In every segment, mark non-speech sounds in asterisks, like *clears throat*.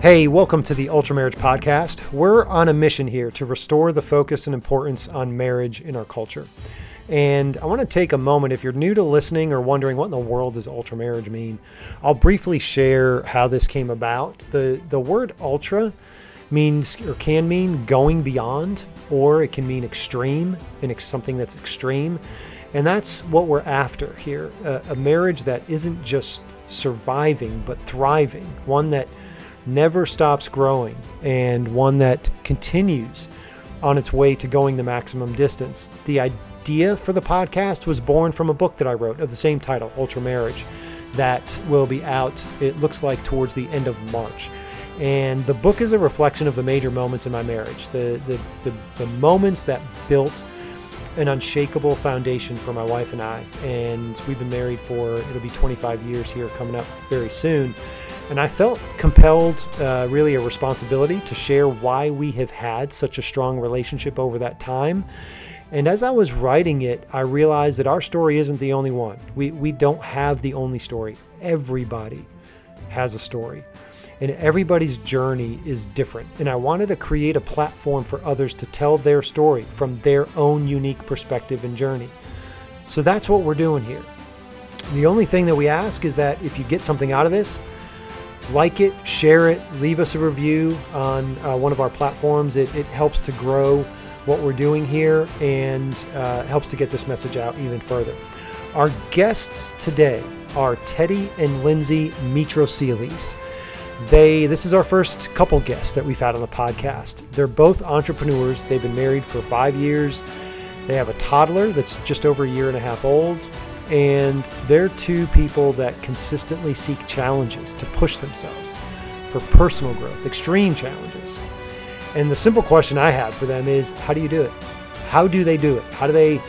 Hey, welcome to the Ultra Marriage Podcast. We're on a mission here to restore the focus and importance on marriage in our culture. And I want to take a moment, if you're new to listening or wondering what in the world does ultra marriage mean, I'll briefly share how this came about. The, the word ultra means or can mean going beyond, or it can mean extreme and something that's extreme. And that's what we're after here a, a marriage that isn't just surviving, but thriving, one that never stops growing and one that continues on its way to going the maximum distance. The idea for the podcast was born from a book that I wrote of the same title, Ultra Marriage, that will be out, it looks like, towards the end of March. And the book is a reflection of the major moments in my marriage, the, the, the, the moments that built an unshakable foundation for my wife and I. And we've been married for, it'll be 25 years here coming up very soon. And I felt compelled, uh, really a responsibility to share why we have had such a strong relationship over that time. And as I was writing it, I realized that our story isn't the only one. We, we don't have the only story. Everybody has a story, and everybody's journey is different. And I wanted to create a platform for others to tell their story from their own unique perspective and journey. So that's what we're doing here. The only thing that we ask is that if you get something out of this, like it, share it, leave us a review on uh, one of our platforms. It, it, helps to grow what we're doing here and uh, helps to get this message out even further. Our guests today are Teddy and Lindsay Mitrosilis. They this is our first couple guests that we've had on the podcast. They're both entrepreneurs. They've been married for five years. They have a toddler that's just over a year and a half old. And they're two people that consistently seek challenges to push themselves for personal growth, extreme challenges. And the simple question I have for them is how do you do it? How do they do it? How do they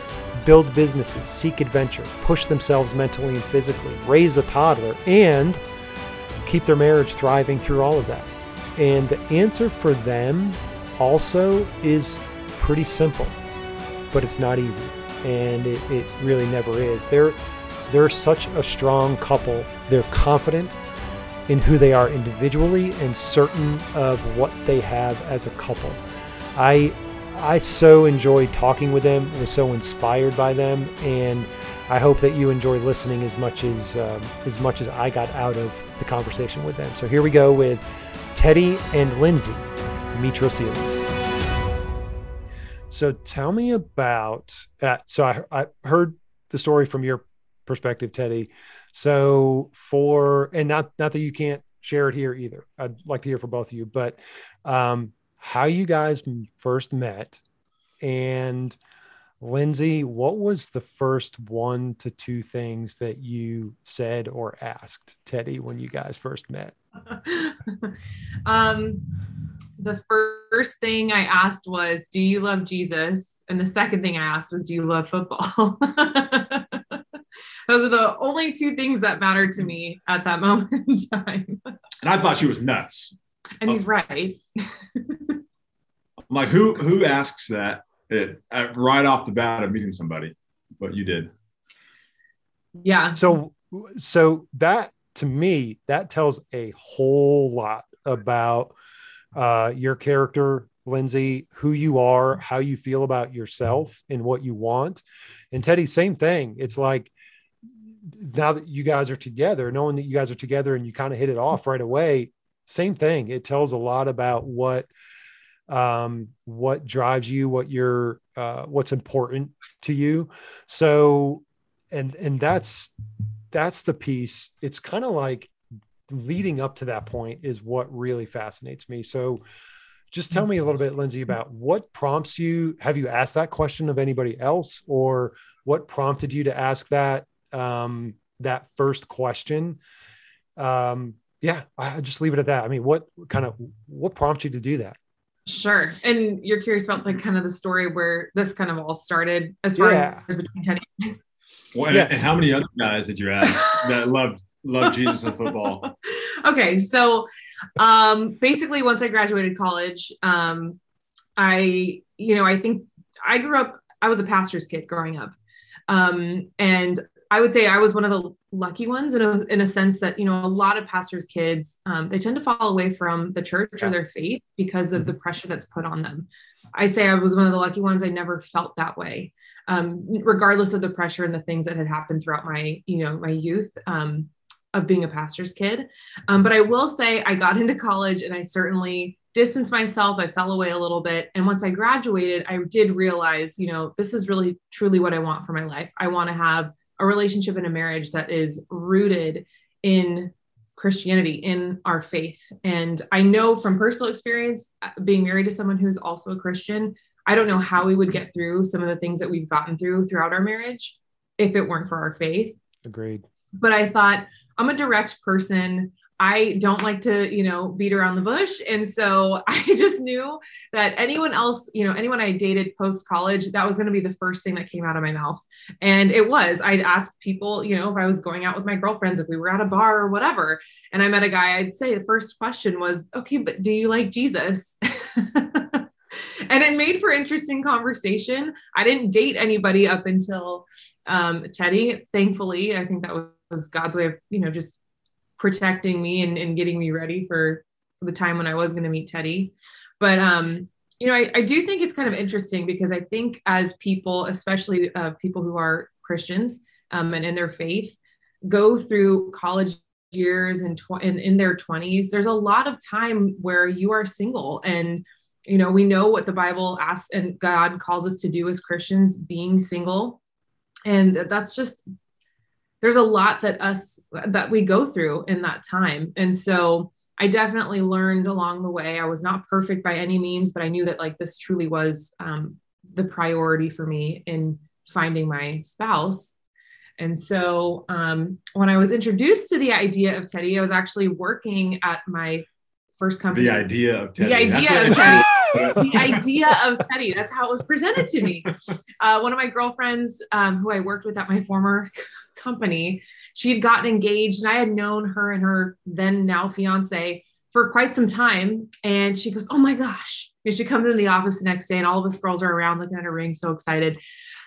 build businesses, seek adventure, push themselves mentally and physically, raise a toddler, and keep their marriage thriving through all of that? And the answer for them also is pretty simple, but it's not easy and it, it really never is. They're they're such a strong couple. They're confident in who they are individually and certain of what they have as a couple. I I so enjoyed talking with them. Was so inspired by them, and I hope that you enjoy listening as much as um, as much as I got out of the conversation with them. So here we go with Teddy and Lindsay Mitrosilis. So tell me about that. So I, I heard the story from your perspective, Teddy. So for and not not that you can't share it here either. I'd like to hear from both of you, but um, how you guys first met, and Lindsay, what was the first one to two things that you said or asked Teddy when you guys first met? *laughs* um, the first thing I asked was, Do you love Jesus? And the second thing I asked was, Do you love football? *laughs* Those are the only two things that mattered to me at that *laughs* moment in time. And I thought she was nuts. And he's right. I'm like, who who asks that it, uh, right off the bat of meeting somebody? But you did. Yeah. So so that to me, that tells a whole lot about uh, your character, Lindsay, who you are, how you feel about yourself, and what you want. And Teddy, same thing. It's like now that you guys are together, knowing that you guys are together and you kind of hit it off right away, same thing. It tells a lot about what um, what drives you, what you're, uh, what's important to you. So, and and that's that's the piece. It's kind of like leading up to that point is what really fascinates me. So just tell me a little bit, Lindsay, about what prompts you. Have you asked that question of anybody else, or what prompted you to ask that um, that first question? Um, yeah, I just leave it at that. I mean, what kind of what prompts you to do that? Sure. And you're curious about like kind of the story where this kind of all started as far yeah. as between Teddy and well, yes. and how many other guys did you ask that loved love Jesus and football? *laughs* okay, so um, basically, once I graduated college, um, I, you know, I think I grew up. I was a pastor's kid growing up, um, and I would say I was one of the lucky ones in a, in a sense that you know a lot of pastors kids um, they tend to fall away from the church yeah. or their faith because of mm-hmm. the pressure that's put on them i say i was one of the lucky ones i never felt that way um, regardless of the pressure and the things that had happened throughout my you know my youth um, of being a pastor's kid um, but i will say i got *laughs* into college and i certainly distanced myself i fell away a little bit and once i graduated i did realize you know this is really truly what i want for my life i want to have a relationship and a marriage that is rooted in Christianity, in our faith. And I know from personal experience, uh, being married to someone who's also a Christian, I don't know how we would get through some of the things that we've gotten through throughout our marriage if it weren't for our faith. Agreed. But I thought, I'm a direct person. I don't like to, you know, beat around the bush. And so *laughs* I just knew that anyone else, you know, anyone I dated post college, that was going to be the first thing that came out of my mouth. And it was, I'd ask people, you know, if I was going out with my girlfriends, if we were at a bar or whatever, and I met a guy, I'd say the first question was, okay, but do you like Jesus? *laughs* and it made for interesting conversation. I didn't date anybody up until um, Teddy. Thankfully, I think that was God's way of, you know, just protecting me and, and getting me ready for the time when I was going to meet Teddy. But um, you know, I, I do think it's kind of interesting because I think as people, especially uh, people who are Christians um, and in their faith, go through college years and tw- in, in their 20s, there's a lot of time where you are single and you know we know what the bible asks and god calls us to do as christians being single and that's just there's a lot that us that we go through in that time. And so i definitely learned along the way. I was not perfect by any means but i knew that like this truly was um, the priority for me in finding my spouse. And so um, when i was introduced to the idea of teddy i was actually working at my first company. the idea of teddy. the idea of teddy. *laughs* the idea of Teddy. That's how it was presented to me. Uh, one of my girlfriends, um, who I worked with at my former company. She had gotten engaged, and I had known her and her then now fiance for quite some time. And she goes, Oh my gosh. And she comes in the office the next day, and all of us girls are around looking at her ring, so excited.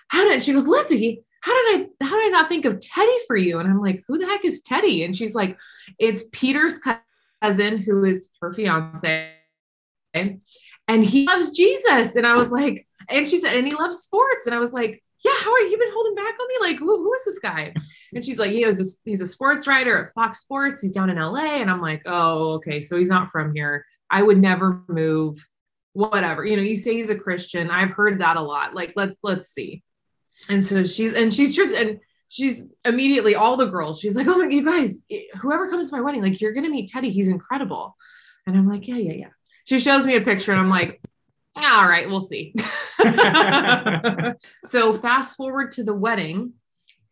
How did she goes, Lindsay, how did I how did I not think of Teddy for you? And I'm like, who the heck is Teddy? And she's like, it's Peter's cousin who is her fiance. And he loves Jesus. And I was like, and she said, and he loves sports. And I was like, yeah, how are you been holding back on me? Like, who, who is this guy? And she's like, he was a, he's a sports writer at Fox Sports. He's down in LA. And I'm like, oh, okay. So he's not from here. I would never move. Whatever. You know, you say he's a Christian. I've heard that a lot. Like, let's let's see. And so she's and she's just and she's immediately all the girls. She's like, oh my, you guys, whoever comes to my wedding, like you're gonna meet Teddy. He's incredible. And I'm like, yeah, yeah, yeah. She shows me a picture, and I'm like, all right, we'll see. *laughs* *laughs* so fast forward to the wedding,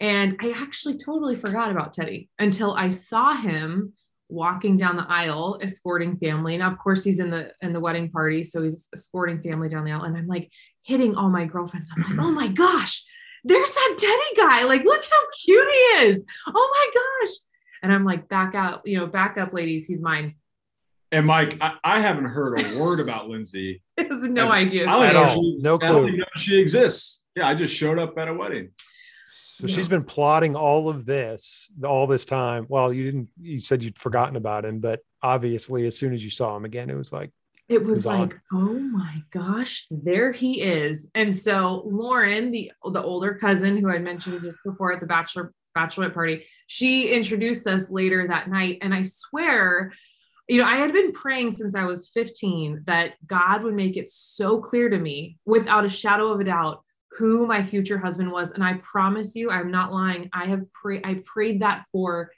and I actually totally forgot about Teddy until I saw him walking down the aisle escorting family. And of course he's in the in the wedding party, so he's escorting family down the aisle. And I'm like hitting all my girlfriends. I'm like, oh my *laughs* gosh, there's that Teddy guy. Like, look how cute he is. Oh my gosh. And I'm like, back out, you know, back up, ladies. He's mine. And Mike, I, I, haven't heard a word about Lindsay. *laughs* has no I, idea. I don't know she, no clue. know she exists. Yeah, I just showed up at a wedding. So she's been plotting all of this all this time. Well, you didn't. You said you'd forgotten about him, but obviously, as soon as you saw him again, it was like it was, it was like, on. oh my gosh, there he is. And so Lauren, the the older cousin who I mentioned just before at the bachelor bachelorette party, she introduced us later that night, and I swear you know, I had been praying since I was 15 that God would make it so clear to me without a shadow of a doubt who my future husband was. And I promise you, I'm not lying. I have prayed, I prayed that for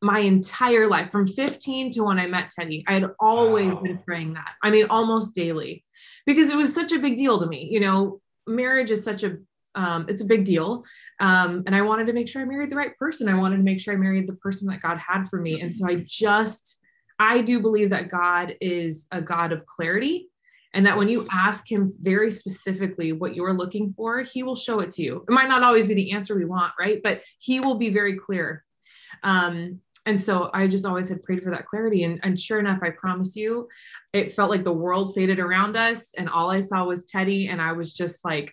my entire life from 15 to when I met Teddy. I had always wow. been praying that. I mean, almost daily because it was such a big deal to me. You know, marriage is such a um, it's a big deal. Um, and I wanted to make sure I married the right person. I wanted to make sure I married the person that God had for me. And so I just I do believe that God is a God of clarity and that when you ask him very specifically what you're looking for, he will show it to you. It might not always be the answer we want, right? But he will be very clear. Um, and so I just always had prayed for that clarity. And, and sure enough, I promise you, it felt like the world faded around us and all I saw was Teddy. And I was just like,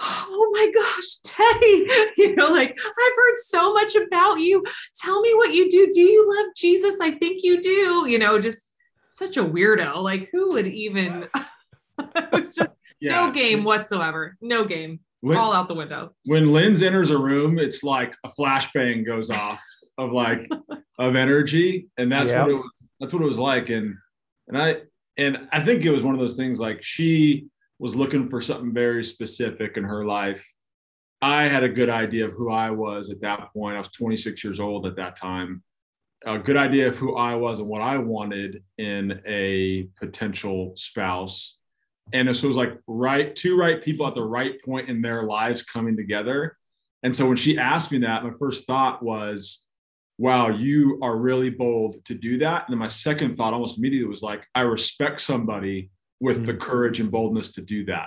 oh my gosh, Teddy, *laughs* you know, like I've heard so much about you. Tell me what you do. Do you love Jesus? I think you do. You know, just such a weirdo. Like, who would even? *laughs* it's just Yeah. no game whatsoever. No game. When, All out the window. when Linz enters a room, it's like a flashbang goes off of like *laughs* of energy, and that's Yeah. what it was, that's what it was like. And and I and I think it was one of those things like she was looking for something very specific in her life. I had a good idea of who I was at that point. I was 26 years old at that time. A good idea of who I was and what I wanted in a potential spouse. And so it was like right, two right people at the right point in their lives coming together. And so when she asked me that, my first thought was, wow, you are really bold to do that. And then my second thought almost immediately was like, I respect somebody with the courage and boldness to do that.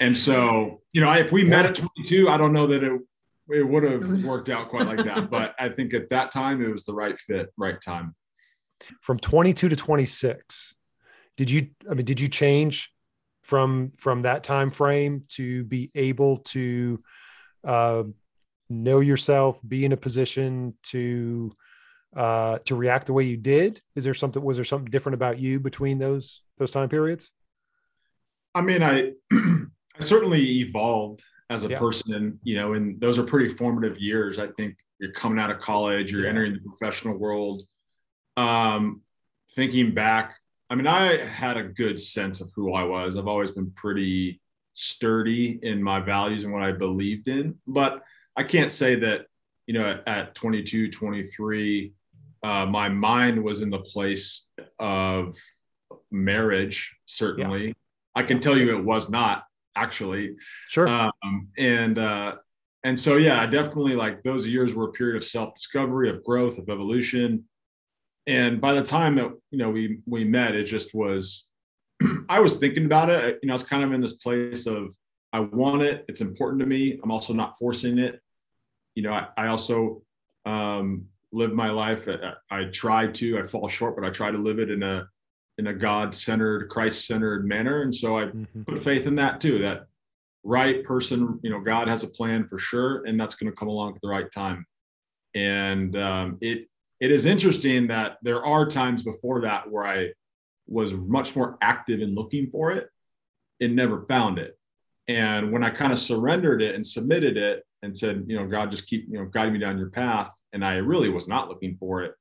And so, you know, if we met at 22, I don't know that it it would have worked out quite like that. But I think at that time it was the right fit, right time. From 22 to 26, did you? I mean, did you change from from that time frame to be able to uh, know yourself, be in a position to uh, to react the way you did? Is there something? Was there something different about you between those those time periods? I mean, I *clears throat* I certainly evolved as a Yeah. person, you know, and those are pretty formative years. I think you're coming out of college, you're Yeah. entering the professional world. Um, thinking back, I mean, I had a good sense of who I was. I've always been pretty sturdy in my values and what I believed in, but I can't say that, you know, at, at 22, 23, uh, my mind was in the place of marriage, certainly. I can tell you it was not actually. Sure. Um, and uh, and so yeah, I definitely like those years were a period of self-discovery, of growth, of evolution. And by the time that you know we we met, it just was. *clears throat* I was thinking about it. You know, I was kind of in this place of I want it. It's important to me. I'm also not forcing it. You know, I, I also um, live my life. I, I try to. I fall short, but I try to live it in a in a God-centered, Christ-centered manner. And so I Mhm. put faith in that too. That right person, you know, God has a plan for sure, and that's going to come along at the right time. And um, it it is interesting that there are times before that where I was much more active in looking for it and never found it. And when I kind of surrendered it and submitted it and said, you know, God, just keep, you know, guide me down your path, and I really was not looking for it,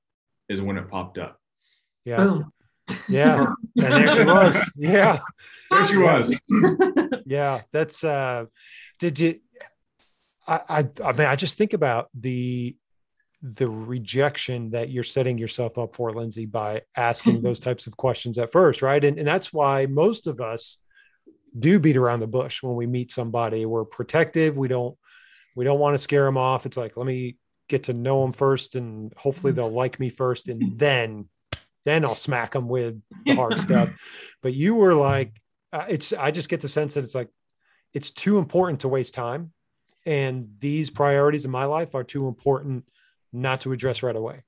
is when it popped up. Yeah. Boom. Yeah. And there she was. Yeah. There she was. *laughs* yeah that's uh did you I, I i mean i just think about the the rejection that you're setting yourself up for lindsay by asking those *laughs* types of questions at first right and, and that's why most of us do beat around the bush when we meet somebody we're protective we don't we don't want to scare them off it's like let me get to know them first and hopefully they'll like me first and then then i'll smack them with the *laughs* hard stuff but you were like uh, it's i just get the sense that it's like it's too important to waste time and these priorities in my life are too important not to address right away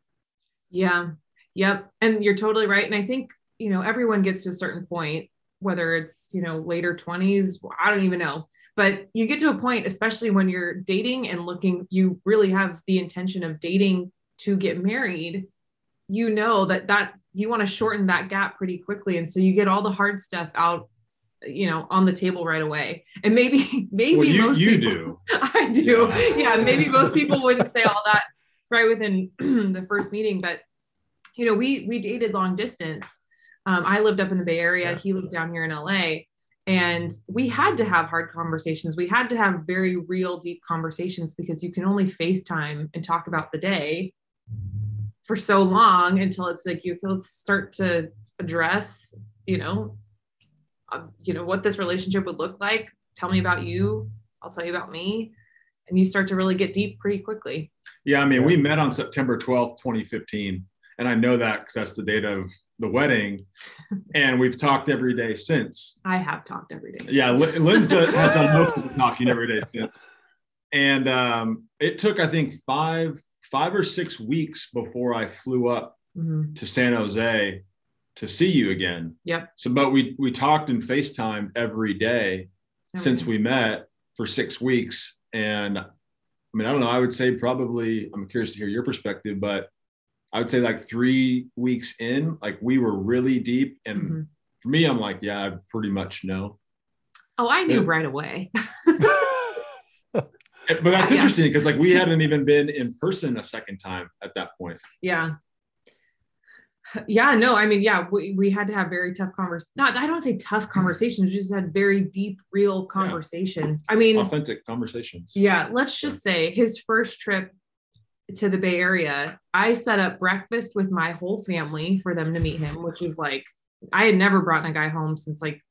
Yeah. Yep. And you're totally right. And I think, you know, everyone gets to a certain point, whether it's, you know, later 20s, I don't even know. But you get to a point, especially when you're dating and looking, you really have the intention of dating to get married. You know that that you want to shorten that gap pretty quickly. And so you get all the hard stuff out, you know, on the table right away. And maybe, *laughs* maybe Well, you most you people- do. *laughs* I do. Yeah, maybe most people wouldn't say all that right within *clears throat* the first meeting, but you know, we we dated long distance. Um, I lived up in the Bay Area. Yeah. He lived down here in LA, and we had to have hard conversations. We had to have very real, deep conversations because you can only FaceTime and talk about the day for so long until it's like you can start to address, you know, um, you know what this relationship would look like. Tell me about you. I'll tell you about me. And you start to really get deep pretty quickly. Yeah, I mean, we met on September 12th, 2015. And I know that because that's the date of the wedding. *laughs* And we've talked every day since. I have talked every day. Yeah, Lin- Lynn's done- has done most of the *laughs* talking every day since. And um, it took, I think, five five or six weeks before I flew up Mhm. to San Jose to see you again. Yep. So, but we we talked in FaceTime every day since we met for six weeks. And I mean, I don't know, I would say probably, I'm curious to hear your perspective, but I would say like three weeks in, like we were really deep. And Mhm. for me, I'm like, yeah, I pretty much know. Oh, I knew Yeah. right away. *laughs* But that's Yeah. interesting because like we hadn't even been in person a second time at that point. yeah. Yeah, no, I mean, yeah, we, we had to have very tough conversations. Not, I don't say tough *clears throat* conversations, we just had very deep, real conversations. I mean, Authentic conversations. Yeah, let's just say his first trip to the Bay Area, I set up breakfast with my whole family for them to meet him, which was like I had never brought a guy home since like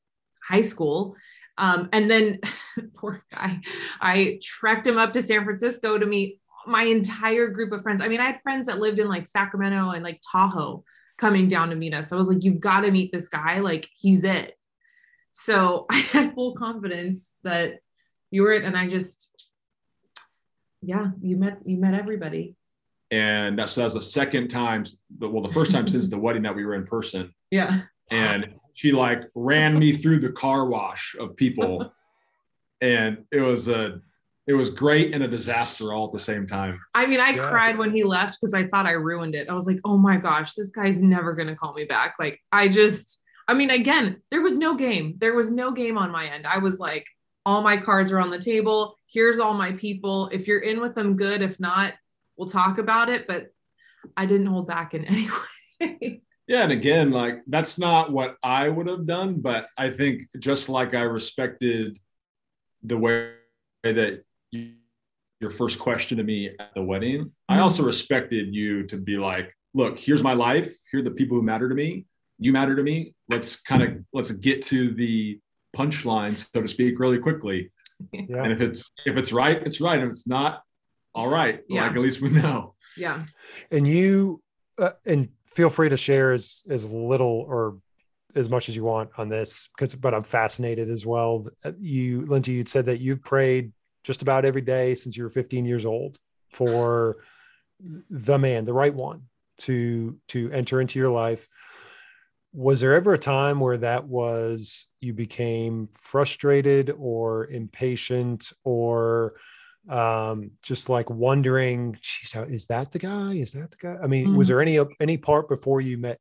high school. Um, and then *laughs* poor guy, I trekked him up to San Francisco to meet my entire group of friends. I mean, I had friends that lived in like Sacramento and like Tahoe coming down to meet us. I was like, you've got to meet this guy. Like, he's it. So *laughs* I had full confidence that you were it. And I just, yeah, you met, you met everybody. And that's, so that was the second time, well, the first time since the wedding that we were in person. Yeah. and she like ran me through the car wash of people *laughs* and it was a it was great and a disaster all at the same time I mean, I Yeah. cried when he left because I thought I ruined it. I was like, oh my gosh, this guy's never going to call me back. Like, I just, I mean, again, there was no game. There was no game on my end. I was like, all my cards are on the table. Here's all my people. If you're in with them, good. If not, we'll talk about it. But I didn't hold back in any *laughs* way. Yeah and again like that's not what i would have done but i think just like i respected the way that you, your first question to me at the wedding i Mhm. also respected you to be like look here's my life here are the people who matter to me you matter to me let's kind of let's get to the punchline so to speak really quickly Yeah. and if it's if it's right it's right if it's not all right Yeah. like at least we know yeah. And you, uh, and feel free to share as as little or as much as you want on this, because but I'm fascinated as well. Uh, You, Lindsay, you'd said that you prayed just about every day since you were 15 years old for the man, the right one, to to enter into your life. Was there ever a time where that was you became frustrated or impatient or um just like wondering geez how is that the guy is that the guy i mean was Mhm. there any any part before you met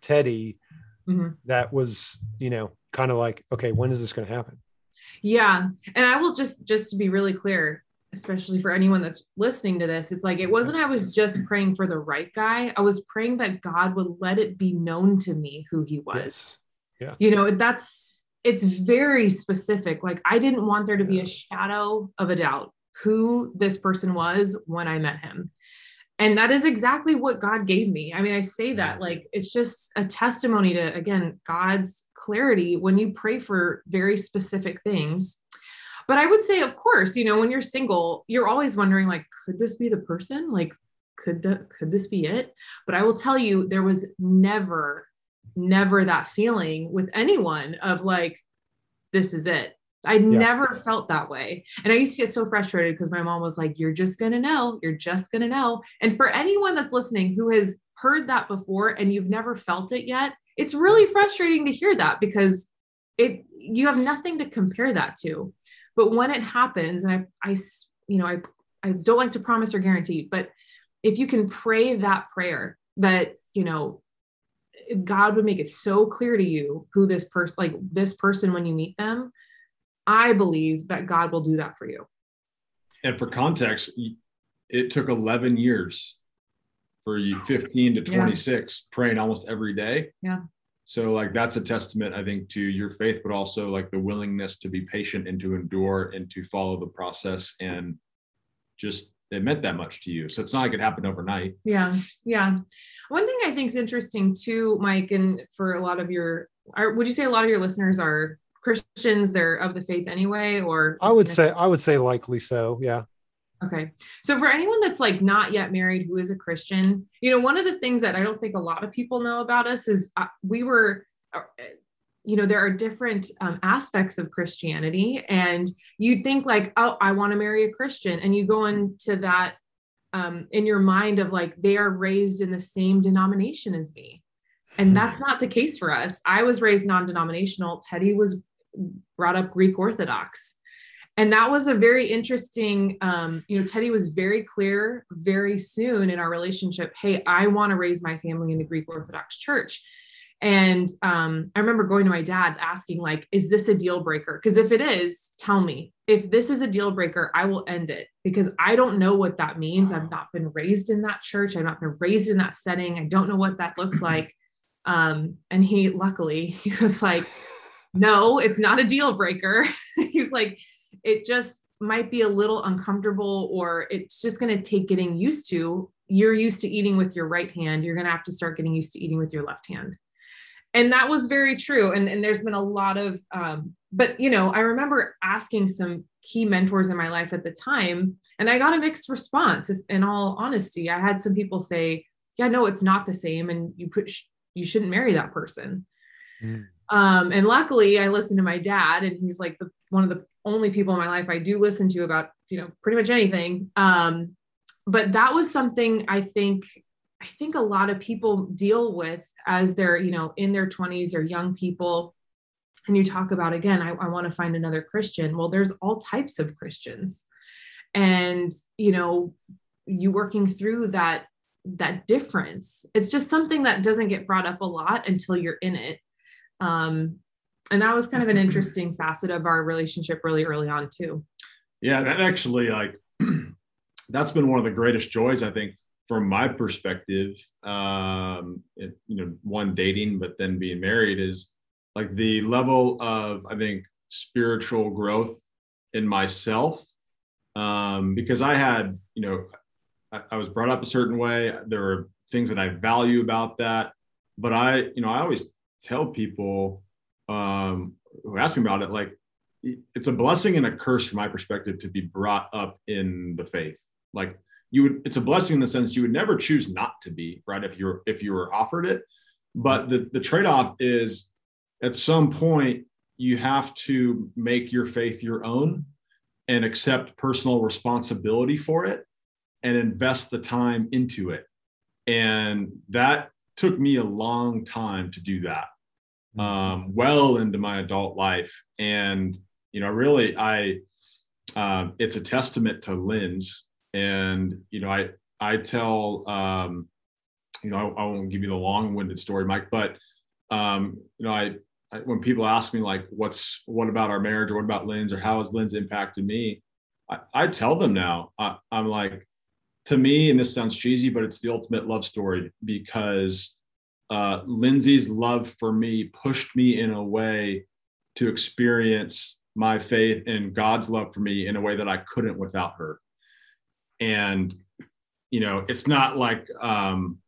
teddy Mhm. that was you know kind of like okay when is this going to happen Yeah. And I will just just to be really clear, especially for anyone that's listening to this, it's like it wasn't I was just praying for the right guy. I was praying that God would let it be known to me who he was. Yes. You know, that's it's very specific. Like I didn't want there to be a shadow of a doubt who this person was when I met him. And that is exactly what God gave me. I mean, I say that mm-hmm. like it's just a testimony to, again, God's clarity when you pray for very specific things. But I would say, of course, you know, when you're single, you're always wondering, like, could this be the person? Like, could the could this be it? But I will tell you, there was never, never that feeling with anyone of like, this is it. I never felt that way. And I used to get so frustrated because my mom was like, You're just going to know. You're just going to know. And for anyone that's listening who has heard that before and you've never felt it yet, it's really frustrating to hear that because it you have nothing to compare that to. But when it happens, and i i you know, I, I don't like to promise or guarantee, but if you can pray that prayer that, you know, God would make it so clear to you who this person, like this person, when you meet them, I believe that God will do that for you. And for context, it took 11 years for you 15 to Yeah. 26 praying almost every day. Yeah. So like that's a testament, I think, to your faith, but also like the willingness to be patient and to endure and to follow the process and just it meant that much to you. So it's not like it happened overnight. Yeah, yeah. One thing I think is interesting too, Mike, and for a lot of your, are, would you say a lot of your listeners are Christians? They're of the faith anyway, or i would say i would say likely so yeah Okay. So for anyone that's like not yet married who is a Christian, you know, one of the things that I don't think a lot of people know about us is uh, we were, uh, you know, there are different um, aspects of Christianity, and you think like, oh, I want to marry a Christian, and you go into that um, in your mind of like they are raised in the same denomination as me, and that's not the case for us. I was raised non-denominational. Teddy was brought up Greek Orthodox. And that was a very interesting, um, you know, Teddy was very clear very soon in our relationship hey, I want to raise my family in the Greek Orthodox Church. And um, I remember going to my dad asking, like, is this a deal breaker? Because if it is, tell me. If this is a deal breaker, I will end it because I don't know what that means. I've not been raised in that church. I've not been raised in that setting. I don't know what that looks *clears throat* like. Um, and he, luckily, *laughs* he was like, no, it's not a deal breaker. *laughs* He's like, it just might be a little uncomfortable or it's just going to take getting used to. You're used to eating with your right hand. You're going to have to start getting used to eating with your left hand and that was very true. And, and there's been a lot of um, but you know i remember asking some key mentors in my life at the time and i got a mixed response if, in all honesty. I had some people say yeah no it's not the same and you put you shouldn't marry that person. Mm. um, and luckily i listened to my dad and he's like the one of the only people in my life i do listen to about you know pretty much anything. Um, but that was something i think I think a lot of people deal with as they're, you know, in their 20s or young people. And you talk about, again, I, I want to find another Christian. Well, there's all types of Christians. And, you know, you working through that that difference it's just something that doesn't get brought up a lot until you're in it um and that was kind of an interesting facet of our relationship really early on too yeah that actually like *clears throat* that's been one of the greatest joys i think from my perspective, um, it, you know, one dating, but then being married is like the level of, I think, spiritual growth in myself. Um, because I had, you know, I, I was brought up a certain way. There were things that I value about that. But I, you know, I always tell people um, who ask me about it, like, it's a blessing and a curse from my perspective to be brought up in the faith. Like, you would it's a blessing in the sense you would never choose not to be right if you're if you were offered it. But the the trade-off is at some point you have to make your faith your own and accept personal responsibility for it and invest the time into it. And that took me a long time to do that mm-hmm. um, well into my adult life. And you know really i um, it's a testament to lynn's and you know i i tell um you know i, I won't give you the long-winded story mike but um you know I, I, when people ask me like what's what about our marriage or what about lynn's or how has lynn's impacted me i, I tell them now. I, i'm like to me and this sounds cheesy but it's the ultimate love story because uh, lindsay's love for me pushed me in a way to experience my faith and god's love for me in a way that i couldn't without her and you know it's not like um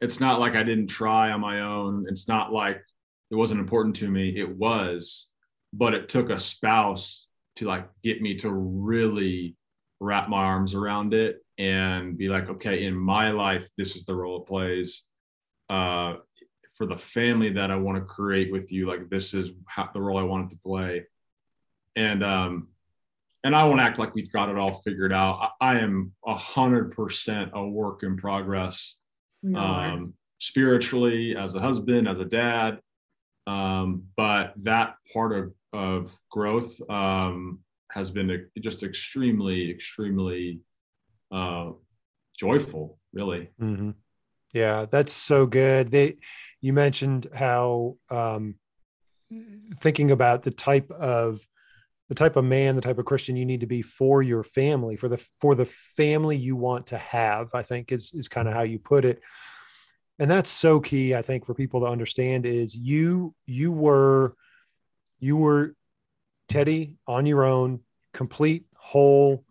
it's not like i didn't try on my own. It's not like it wasn't important to me. It was but it took a spouse to like get me to really wrap my arms around it and be like okay in my life this is the role it plays. Uh for the family that i want to create with you like this is how, the role i wanted to play. And um and I won't act like we've got it all figured out. I, I am a hundred percent a work in progress, um, spiritually, as a husband, as a dad. Um, but that part of of growth um, has been just extremely, extremely uh, joyful, really. Mm-hmm. Yeah, that's so good. They, you mentioned how um, thinking about the type of the type of man, the type of Christian you need to be for your family, for the for the family you want to have, I think is is kind of how you put it. And that's so key, I think, for people to understand is you you were you were Teddy on your own, complete, whole,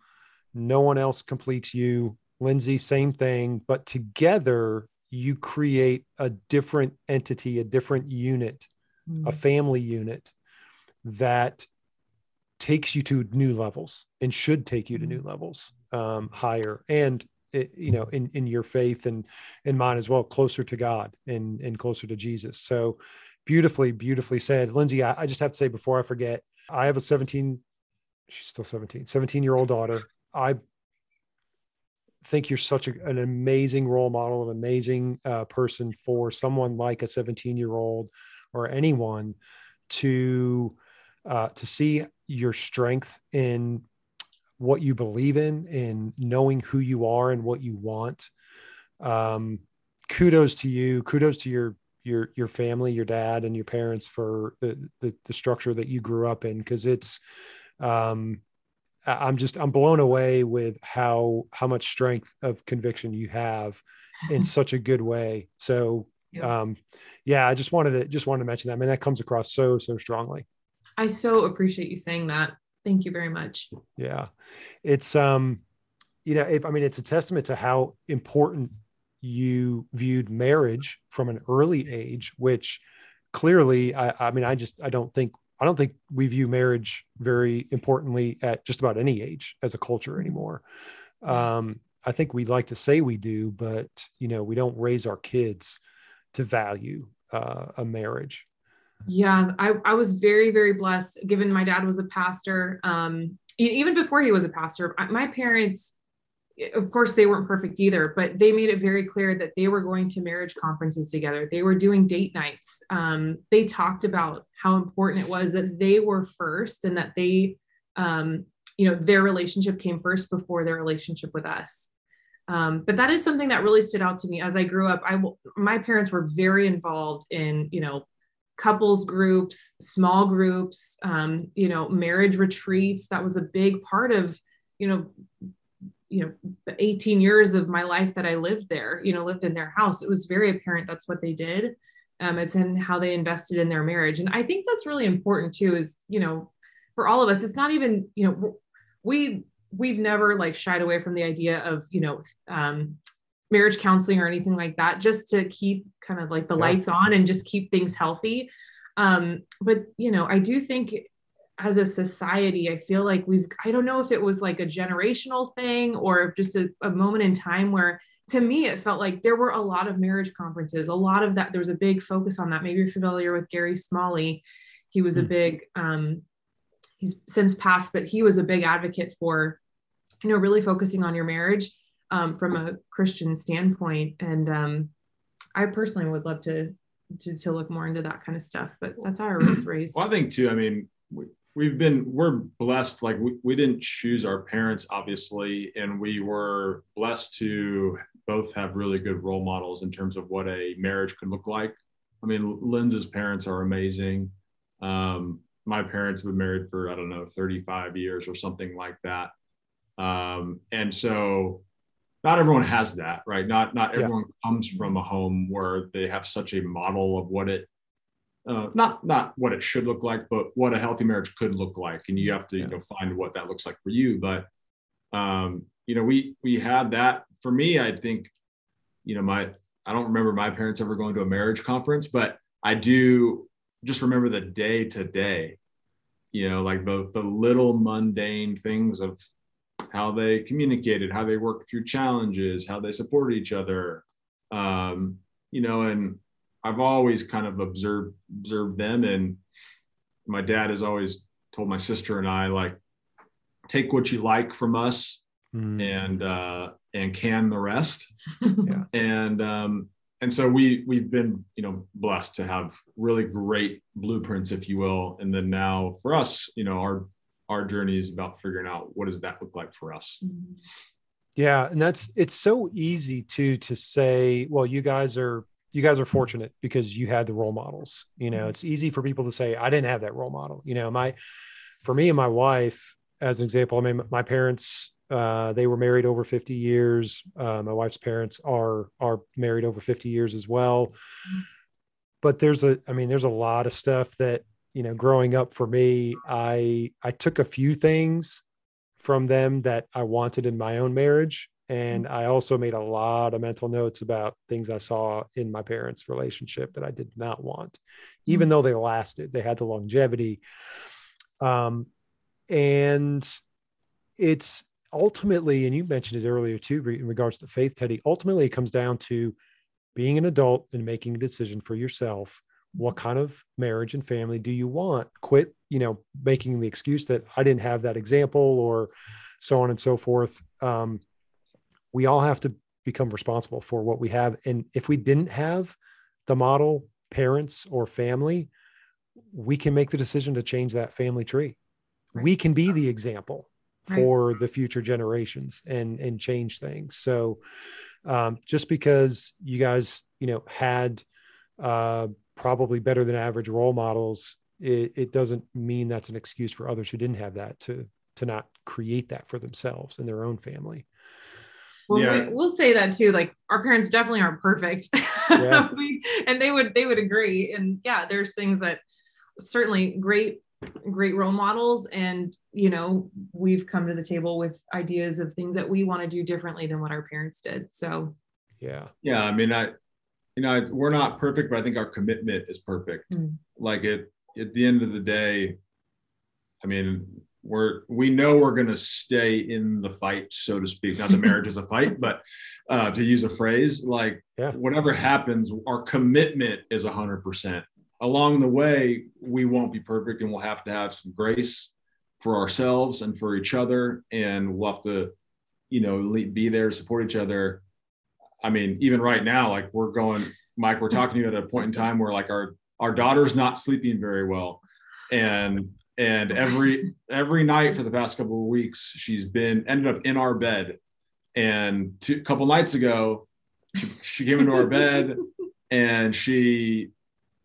no one else completes you. Lindsay, same thing, but together you create a different entity, a different unit, mm. a family unit that takes you to new levels and should take you to new mm-hmm. levels um, higher and it, you know in in your faith and in mine as well closer to god and and closer to jesus. So beautifully beautifully said. Lindsay I, I just have to say before i forget i have a 17 she's still 17 17 year old daughter. I think you're such a, an amazing role model an amazing uh, person for someone like a 17 year old or anyone to uh, to see your strength in what you believe in, in knowing who you are and what you want. Um, kudos to you. Kudos to your your your family, your dad and your parents for the the, the structure that you grew up in because it's um I'm just I'm blown away with how how much strength of conviction you have in *laughs* such a good way. So yeah. um yeah, I just wanted to just wanted to mention that. I mean that comes across so so strongly. I so appreciate you saying that. Thank you very much. Yeah. It's um you know, if, I mean it's a testament to how important you viewed marriage from an early age, which clearly, I, I mean, I just, I don't think, I don't think we view marriage very importantly at just about any age as a culture anymore. Um, I think we like to say we do, but you know, we don't raise our kids to value uh, a marriage. Yeah, I, I was very, very blessed given my dad was a pastor. Um, even before he was a pastor, my parents of course they weren't perfect either but they made it very clear that they were going to marriage conferences together. They were doing date nights. Um, they talked about how important it was that they were first and that they um, you know their relationship came first before their relationship with us. Um, but that is something that really stood out to me. As i grew up i my parents were very involved in you know couples groups small groups um, you know marriage retreats. That was a big part of you know you know 18 years of my life that i lived there you know lived in their house. It was very apparent that's what they did um, it's in how they invested in their marriage. And i think that's really important too is you know for all of us it's not even you know we we've never like shied away from the idea of you know um, marriage counseling or anything like that just to keep kind of like the yeah. lights on and just keep things healthy um, but you know i do think as a society, I feel like we've, I don't know if it was like a generational thing or just a, a, moment in time where to me it felt like there were a lot of marriage conferences, a lot of that. There was a big focus on that. Maybe you're familiar with Gary Smalley. He was mm. a hmm. big, um, he's since passed, but he was a big advocate for, you know, really focusing on your marriage um, from a Christian standpoint. And um, I personally would love to, to, to look more into that kind of stuff, but that's how I was *clears throat* raised. Well, I think too, I mean, we've been we're blessed like we, we didn't choose our parents obviously and we were blessed to both have really good role models in terms of what a marriage could look like i mean Lindsay's parents are amazing um, my parents have been married for i don't know 35 years or something like that um, and so not everyone has that right not not everyone yeah. comes from a home where they have such a model of what it uh, not not what it should look like, but what a healthy marriage could look like, and you have to you know find what that looks like for you. But um, you know, we we had that. For me, I think, you know, my I don't remember my parents ever going to a marriage conference, but I do just remember the day to day. You know, like the the little mundane things of how they communicated, how they worked through challenges, how they supported each other. Um, you know, and I've always kind of observed observed them, and my dad has always told my sister and I like take what you like from us mm. and uh, and can the rest. *laughs* yeah. And um, and so we we've been you know blessed to have really great blueprints, if you will. And then now for us, you know, our our journey is about figuring out what does that look like for us. Yeah, and that's it's so easy to to say, well, you guys are you guys are fortunate because you had the role models. You know, it's easy for people to say, I didn't have that role model. You know, my, for me and my wife, as an example, I mean, my parents, uh, they were married over 50 years. Uh, my wife's parents are, are married over 50 years as well. Mm-hmm. But there's a, I mean, there's a lot of stuff that, you know, growing up for me, I, I took a few things from them that I wanted in my own marriage and I also made a lot of mental notes about things I saw in my parents' relationship that I did not want, even mm-hmm. though they lasted, they had the longevity. Um, and it's ultimately, and you mentioned it earlier too, in regards to faith, Teddy, ultimately it comes down to being an adult and making a decision for yourself. What kind of marriage and family do you want? Quit, you know, making the excuse that I didn't have that example or so on and so forth. Um, we all have to become responsible for what we have. And if we didn't have the model parents or family, we can make the decision to change that family tree. Right. We can be the example Right. for the future generations and and change things. So um, just because you guys, you know, had uh, probably better than average role models, it, it doesn't mean that's an excuse for others who didn't have that to to not create that for themselves and their own family. Well, Yeah. we, we'll say that too. Like our parents definitely aren't perfect, Yeah. *laughs* We- and they would they would agree. And yeah, there's things that certainly great great role models, and you know we've come to the table with ideas of things that we want to do differently than what our parents did. So Yeah. Yeah, I mean, I, you know, we're not perfect, but I think our commitment is perfect. Mm. Like it, at the end of the day, I mean, we're we know we're going to stay in the fight, so to speak. Not the *laughs* marriage is a fight, but uh, to use a phrase, like Yeah. whatever happens, our commitment is a hundred percent. Along the way, we won't be perfect, and we'll have to have some grace for ourselves and for each other, and we'll have to, you know, be there to support each other. I mean, even right now, like we're going, Mike, we're talking to you at a point in time where like our our daughter's not sleeping very well, and and every every night for the past couple of weeks, she's been ended up in our bed, and a couple nights ago, she, she came into our bed, and she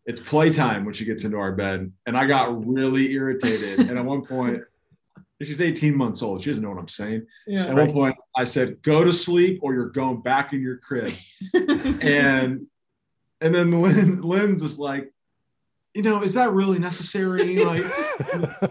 it's playtime when she gets into our bed, and I got really irritated, and at one point. She's 18 months old. She doesn't know what I'm saying. yeah, At one point, I said, "Go to sleep, or you're going back in your crib." *laughs* and and then Lynn, Lynn's just like, you know, is that really necessary? Like *laughs*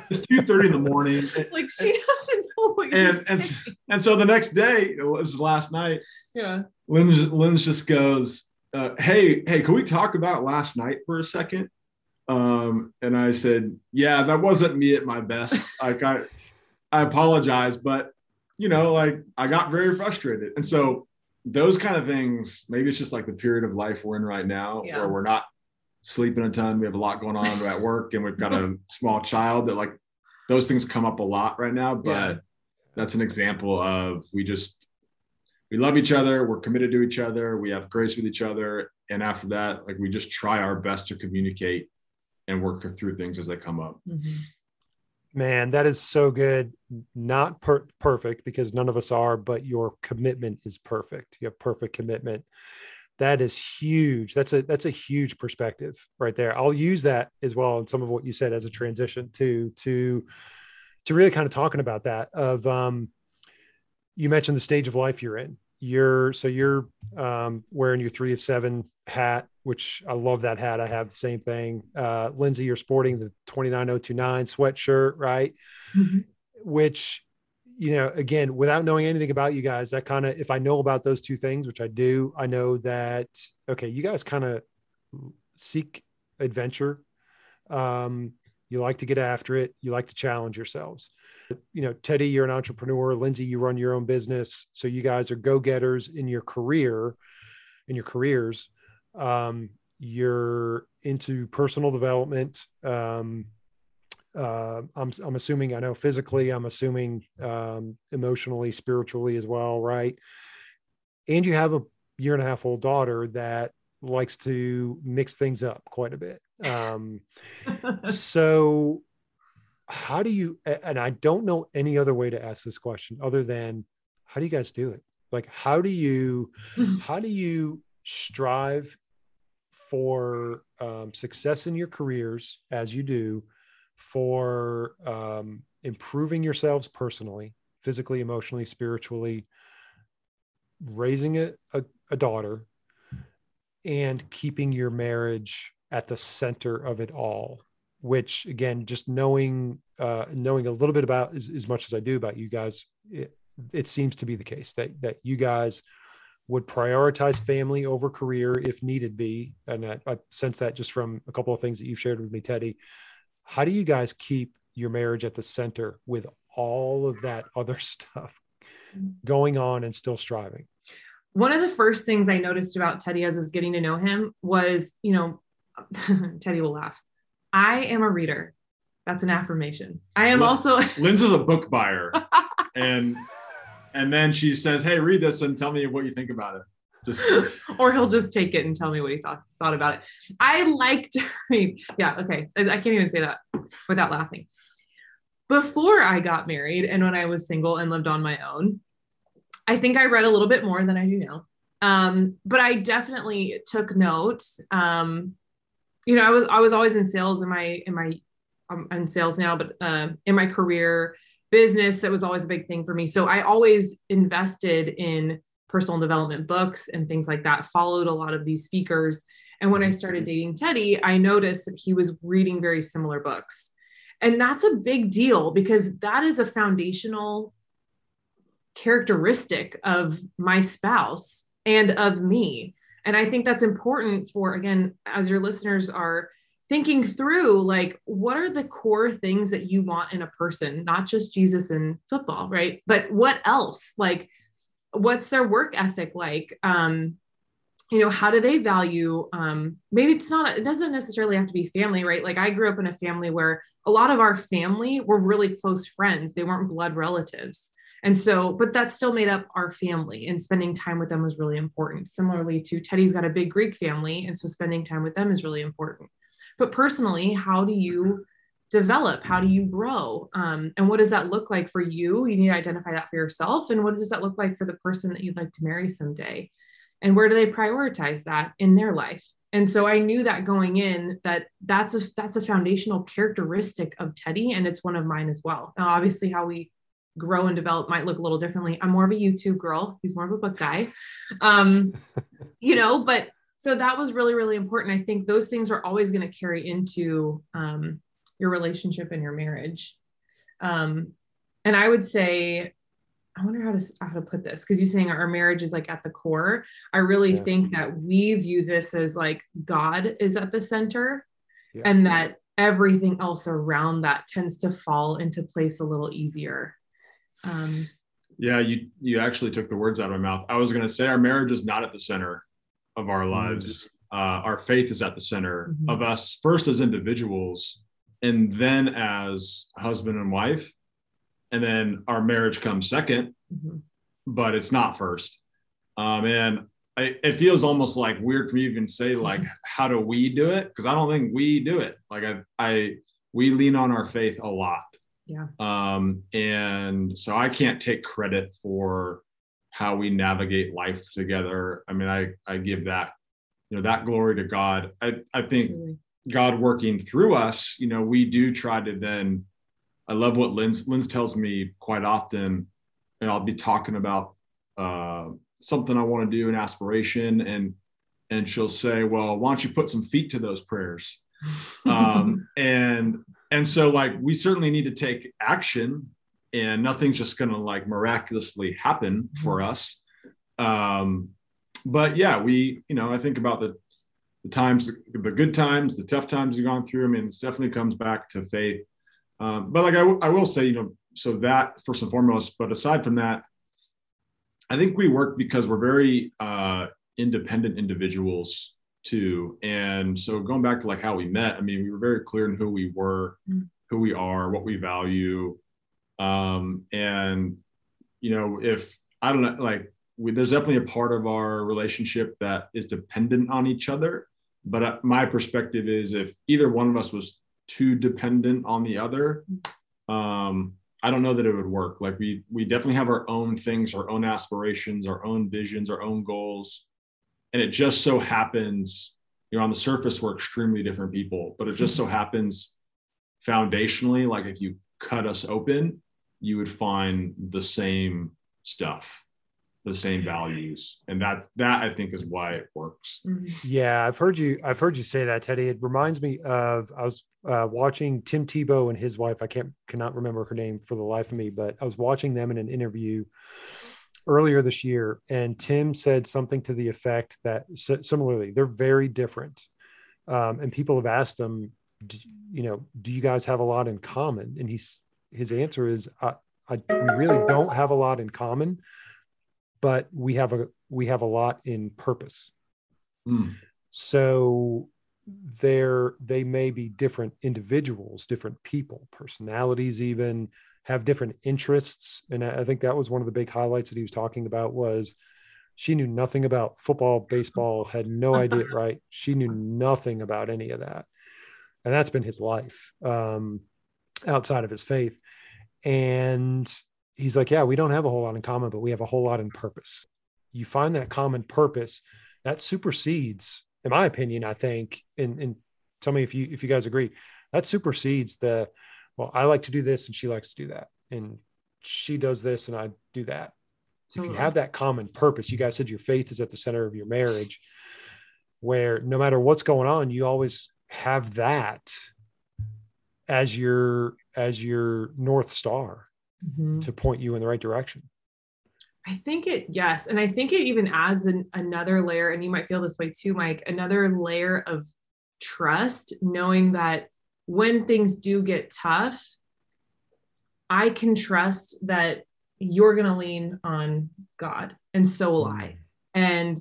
it's two thirty in the morning, like she doesn't know what you're and and and so the next day, it was last night. yeah. Lynn Lynn just goes, uh, "Hey, hey, can we talk about last night for a second? Um, and I said, "Yeah, that wasn't me at my best. Like I, I apologize, but you know, like I got very frustrated, and so." Those kind of things, maybe it's just like the period of life we're in right now, Yeah. where we're not sleeping a ton. We have a lot going on at work, and we've got a *laughs* small child that like those things come up a lot right now. But Yeah. that's an example of we just we love each other we're committed to each other we have grace with each other and after that like we just try our best to communicate and work through things as they come up Mhm. Man, that is so good. Not per- perfect because none of us are, but your commitment is perfect. You have perfect commitment. That is huge. That's a that's a huge perspective right there. I'll use that as well in some of what you said as a transition to to to really kind of talking about that of um you mentioned the stage of life you're in. You're so you're um wearing your three of seven hat, which I love that hat. I have the same thing. Uh Lindsay, you're sporting the 29029 sweatshirt, right? Mhm. which you know again without knowing anything about you guys that kind of if i know about those two things which i do i know that okay you guys kind of seek adventure um you like to get after it you like to challenge yourselves you know teddy you're an entrepreneur lindsay you run your own business so you guys are go-getters in your career in your careers um you're into personal development um uh, I'm, I'm assuming I know physically, I'm assuming um, emotionally, spiritually as well, right? And you have a year and a half old daughter that likes to mix things up quite a bit. Um, *laughs* so, how do you, and I don't know any other way to ask this question other than how do you guys do it? Like, how do you, *laughs* how do you strive for um, success in your careers as you do for um, improving yourselves personally physically emotionally spiritually raising a, a, a daughter and keeping your marriage at the center of it all which again just knowing uh, knowing a little bit about as, as much as i do about you guys it, it seems to be the case that that you guys would prioritize family over career if needed be. And I, I sense that just from a couple of things that you've shared with me teddy. How do you guys keep your marriage at the center with all of that other *laughs* stuff going on and still striving? One of the first things I noticed about Teddy as I was getting to know him was, you know, *laughs* Teddy will laugh. I am a reader. That's an affirmation. I am also *laughs* lynn's is a book buyer *laughs* and and then she says hey read this and tell me what you think about it Just- *laughs* or he'll just take it and tell me what he thought thought about it. I like to read. Yeah, okay. I, I can't even say that without laughing. Before I got married and when I was single and lived on my own, I think I read a little bit more than I do now. Um, but I definitely took note. Um, you know, I was I was always in sales in my in my I'm in sales now, but uh, in my career business, that was always a big thing for me. So I always invested in personal development books and things like that. Followed a lot of these speakers, and when I started dating Teddy, I noticed that he was reading very similar books, and that's a big deal because that is a foundational characteristic of my spouse and of me. And I think that's important for, again, as your listeners are thinking through, like, what are the core things that you want in a person, not just Jesus and football, right? But what else? Like, what's their work ethic like? Um, you know, how do they value? Um, maybe it's not, it doesn't necessarily have to be family, right? Like, I grew up in a family where a lot of our family were really close friends, they weren't blood relatives. And so, but that still made up our family, and spending time with them was really important. Similarly to Teddy's got a big Greek family, and so spending time with them is really important. But personally, how do you develop? How do you grow? Um, and what does that look like for you? You need to identify that for yourself. And what does that look like for the person that you'd like to marry someday? And where do they prioritize that in their life? And so I knew that going in that that's a that's a foundational characteristic of Teddy, and it's one of mine as well. Now, obviously, how we grow and develop might look a little differently. I'm more of a YouTube girl. He's more of a book guy. Um, *laughs* you know, but so that was really, really important. I think those things are always going to carry into um, your relationship and your marriage. Um, and I would say, I wonder how to how to put this because you're saying our marriage is like at the core. I really Yeah. think that we view this as like God is at the center, Yeah. and that everything else around that tends to fall into place a little easier. Um, Yeah, you you actually took the words out of my mouth. I was going to say our marriage is not at the center of our lives. Uh, our faith is at the center Mhm. of us first as individuals, and then as husband and wife, and then our marriage comes second, mhm. but it's not first. Um, and I, it feels almost like weird for me to even say *laughs* like, how do we do it? Because I don't think we do it. Like I, I we lean on our faith a lot. Yeah. Um, and so I can't take credit for how we navigate life together. I mean, I I give that, you know, that glory to God. I I think Truly. God working through us, you know, we do try to then. I love what Lynn's Lynn's tells me quite often, and I'll be talking about uh, something I want to do, an aspiration, and and she'll say, "Well, why don't you put some feet to those prayers?" *laughs* um, and and so like we certainly need to take action, and nothing's just going to like miraculously happen for us. Um, but yeah, we you know I think about the the times, the good times, the tough times you've gone through. I mean, it definitely comes back to faith. Um, but like I, w- I will say, you know, so that first and foremost. But aside from that, I think we work because we're very uh, independent individuals too. And so going back to like how we met, I mean, we were very clear in who we were, Mm. who we are, what we value, um, and you know, if I don't know, like we, there's definitely a part of our relationship that is dependent on each other. But uh, my perspective is if either one of us was too dependent on the other, um, I don't know that it would work. Like we we definitely have our own things, our own aspirations, our own visions, our own goals, and it just so happens, you know, on the surface we're extremely different people, but it just so happens foundationally, like if you cut us open, you would find the same stuff, the same values, and that that I think is why it works. Mhm. Yeah, I've heard you. I've heard you say that, Teddy. It reminds me of I was uh, watching Tim Tebow and his wife. I can't cannot remember her name for the life of me, but I was watching them in an interview earlier this year, and Tim said something to the effect that similarly they're very different, um, and people have asked him, you know, do you guys have a lot in common? And he's his answer is, I, I we really don't have a lot in common, but we have a we have a lot in purpose Mm. so they're they may be different individuals different people personalities even have different interests and i think that was one of the big highlights that he was talking about was She knew nothing about football, baseball, had no idea, *laughs* right? She knew nothing about any of that. And that's been his life um, outside of his faith. And he's like, Yeah, we don't have a whole lot in common, but we have a whole lot in purpose. You find that common purpose that supersedes, in my opinion, I think, and, and tell me if you if you guys agree, that supersedes the well, I like to do this and she likes to do that. And she does this and I do that. Totally. If you have that common purpose, you guys said your faith is at the center of your marriage, where no matter what's going on, you always have that as your as your north star mm-hmm. to point you in the right direction. I think it, yes. And I think it even adds an, another layer, and you might feel this way too, Mike, another layer of trust, knowing that when things do get tough, I can trust that you're going to lean on God, and so will I. Mm. And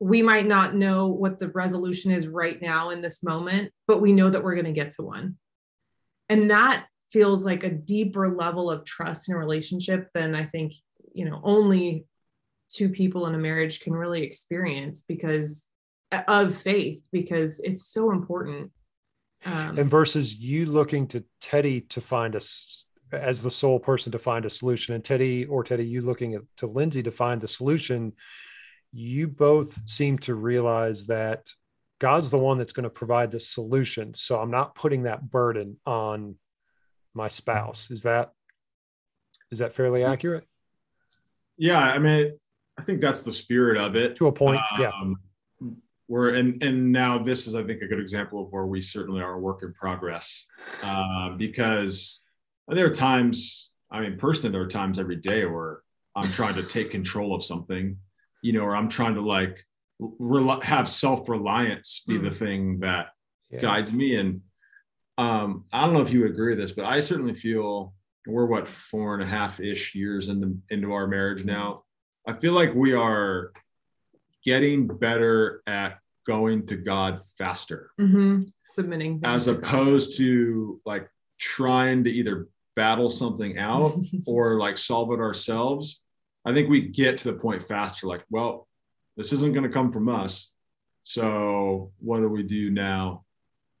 we might not know what the resolution is right now in this moment, but we know that we're going to get to one. And that feels like a deeper level of trust in a relationship than I think, you know, only two people in a marriage can really experience because of faith, because it's so important. Um, and versus you looking to Teddy to find us as the sole person to find a solution, and Teddy or Teddy, you looking at, to Lindsay to find the solution. You both seem to realize that God's the one that's going to provide the solution. So I'm not putting that burden on my spouse. Is that is that fairly accurate? Yeah, I mean, I think that's the spirit of it. To a point, um, yeah. We're and and now this is, I think, a good example of where we certainly are a work in progress, uh, because there are times. I mean, personally, there are times every day where I'm trying to take control of something, you know, or I'm trying to like re- have self reliance be mm. the thing that yeah. guides me. And um, I don't know if you agree with this, but I certainly feel we're what four and a half ish years into into our marriage now. I feel like we are getting better at going to God faster, mm-hmm. submitting, as opposed to like trying to either battle something out *laughs* or like solve it ourselves. I think we get to the point faster, like, well, this isn't going to come from us. So what do we do now?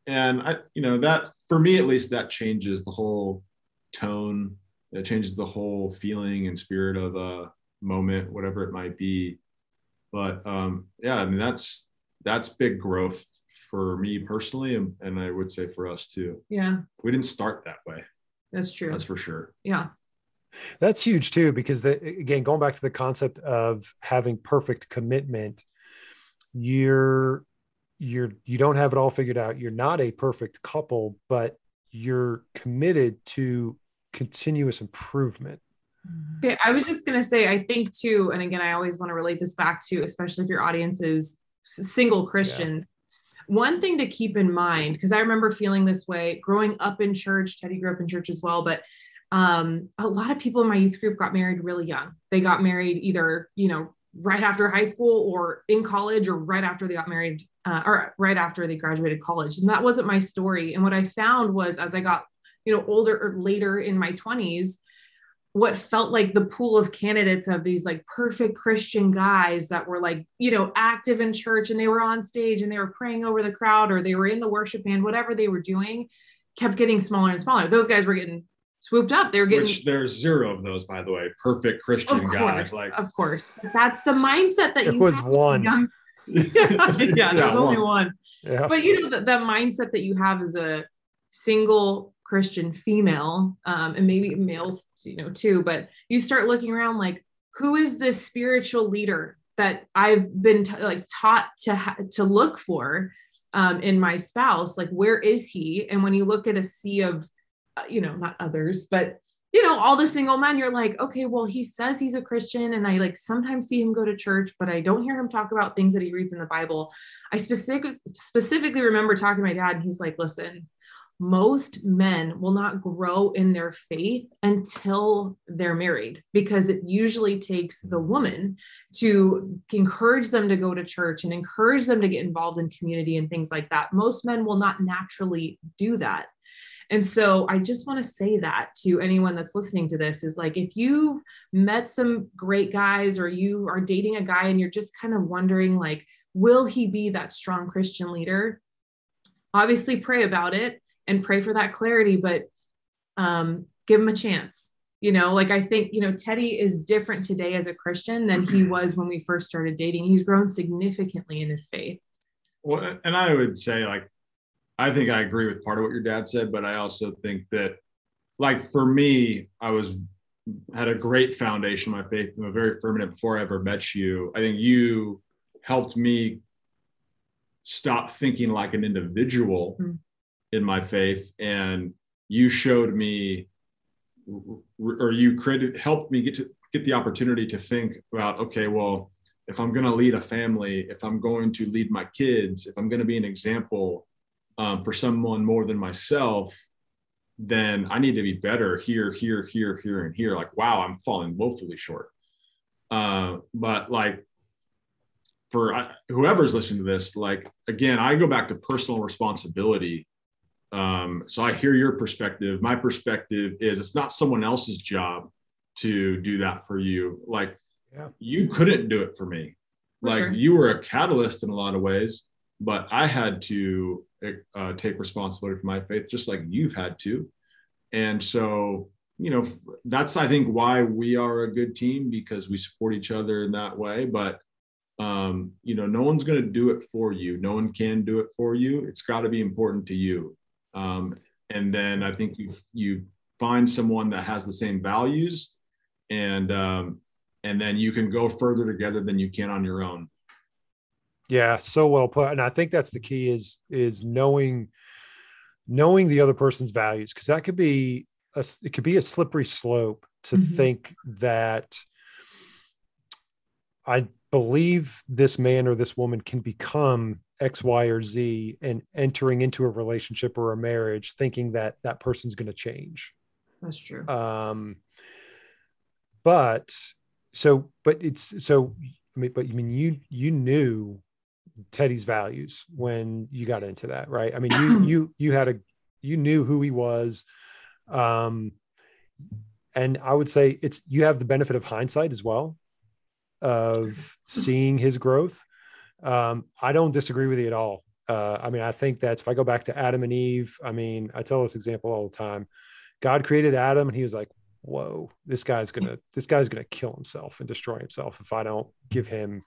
and I, you know, that for me at least, that changes the whole tone. It changes the whole feeling and spirit of a moment, whatever it might be. But um, yeah, I mean, that's that's big growth for me personally, and, and I would say for us too. Yeah, we didn't start that way. That's true. That's for sure. Yeah. That's huge too, because the, again, going back to the concept of having perfect commitment, you're you're you don't have it all figured out you're not a perfect couple but you're committed to continuous improvement okay i was just going to say i think too and again i always want to relate this back to especially if your audience is single christians yeah. one thing to keep in mind because i remember feeling this way growing up in church teddy grew up in church as well but um, a lot of people in my youth group got married really young they got married either you know right after high school or in college or right after they got married uh, or right after they graduated college. And that wasn't my story. And what I found was as I got, you know, older or later in my 20s, what felt like the pool of candidates of these like perfect Christian guys that were like, you know, active in church and they were on stage and they were praying over the crowd or they were in the worship band, whatever they were doing, kept getting smaller and smaller. Those guys were getting swooped up. They were getting Which there's zero of those, by the way. Perfect Christian of guys. Like of course. That's the mindset that it was one. Young, yeah, *laughs* yeah, there's only one. Yeah. But you know, the, the mindset that you have as a single Christian female, um, and maybe males, you know, too, but you start looking around like, who is this spiritual leader that I've been t- like taught to ha- to look for um, in my spouse? Like, where is he? And when you look at a sea of, uh, you know, not others, but you know, all the single men, you're like, okay, well, he says he's a Christian, and I like sometimes see him go to church, but I don't hear him talk about things that he reads in the Bible. I specific, specifically remember talking to my dad, and he's like, listen, most men will not grow in their faith until they're married because it usually takes the mm-hmm. woman to encourage them to go to church and encourage them to get involved in community and things like that. Most men will not naturally do that And so I just want to say that to anyone that's listening to this is like, if you've met some great guys or you are dating a guy and you're just kind of wondering, like, will he be that strong Christian leader? Obviously, pray about it and pray for that clarity, but um, give him a chance. You know, like I think, you know, Teddy is different today as a Christian than he was when we first started dating. He's grown significantly in his faith. Well, and I would say, like, I think I agree with part of what your dad said, but I also think that, like, for me, I was had a great foundation my faith, very firm in it before I ever met you. I think you helped me stop thinking like an individual mm-hmm. In my faith, and you showed me, or you created, helped me get to get the opportunity to think about, okay, well, if I'm going to lead a family, if I'm going to lead my kids, if I'm going to be an example um, for someone more than myself, then I need to be better here, here, here, here, and here. Like, wow, I'm falling woefully short. Uh, but like, for uh, whoever's listening to this, like, again, I go back to personal responsibility. Um, so I hear your perspective. My perspective is it's not someone else's job to do that for you. Like, yeah. you couldn't do it for me. For like, sure. you were a catalyst in a lot of ways, but I had to uh, take responsibility for my faith, just like you've had to. And so, you know, that's I think why we are a good team because we support each other in that way. But um, you know, no one's going to do it for you. No one can do it for you. It's got to be important to you. Um, and then I think you you find someone that has the same values, and um, and then you can go further together than you can on your own. Yeah, so well put. And I think that's the key is is knowing knowing the other person's values because that could be a, it could be a slippery slope to mm-hmm. think that I believe this man or this woman can become X, Y, or Z and entering into a relationship or a marriage thinking that that person's going to change. That's true. Um, but so, but it's so, I mean, but I mean, you, you knew Teddy's values when you got into that, right? I mean, you *clears throat* you you had a you knew who he was, um, and I would say it's you have the benefit of hindsight as well, of *laughs* seeing his growth. Um, I don't disagree with you at all. Uh, I mean, I think that if I go back to Adam and Eve, I mean, I tell this example all the time. God created Adam, and he was like, "Whoa, this guy's gonna this guy's gonna kill himself and destroy himself if I don't give him."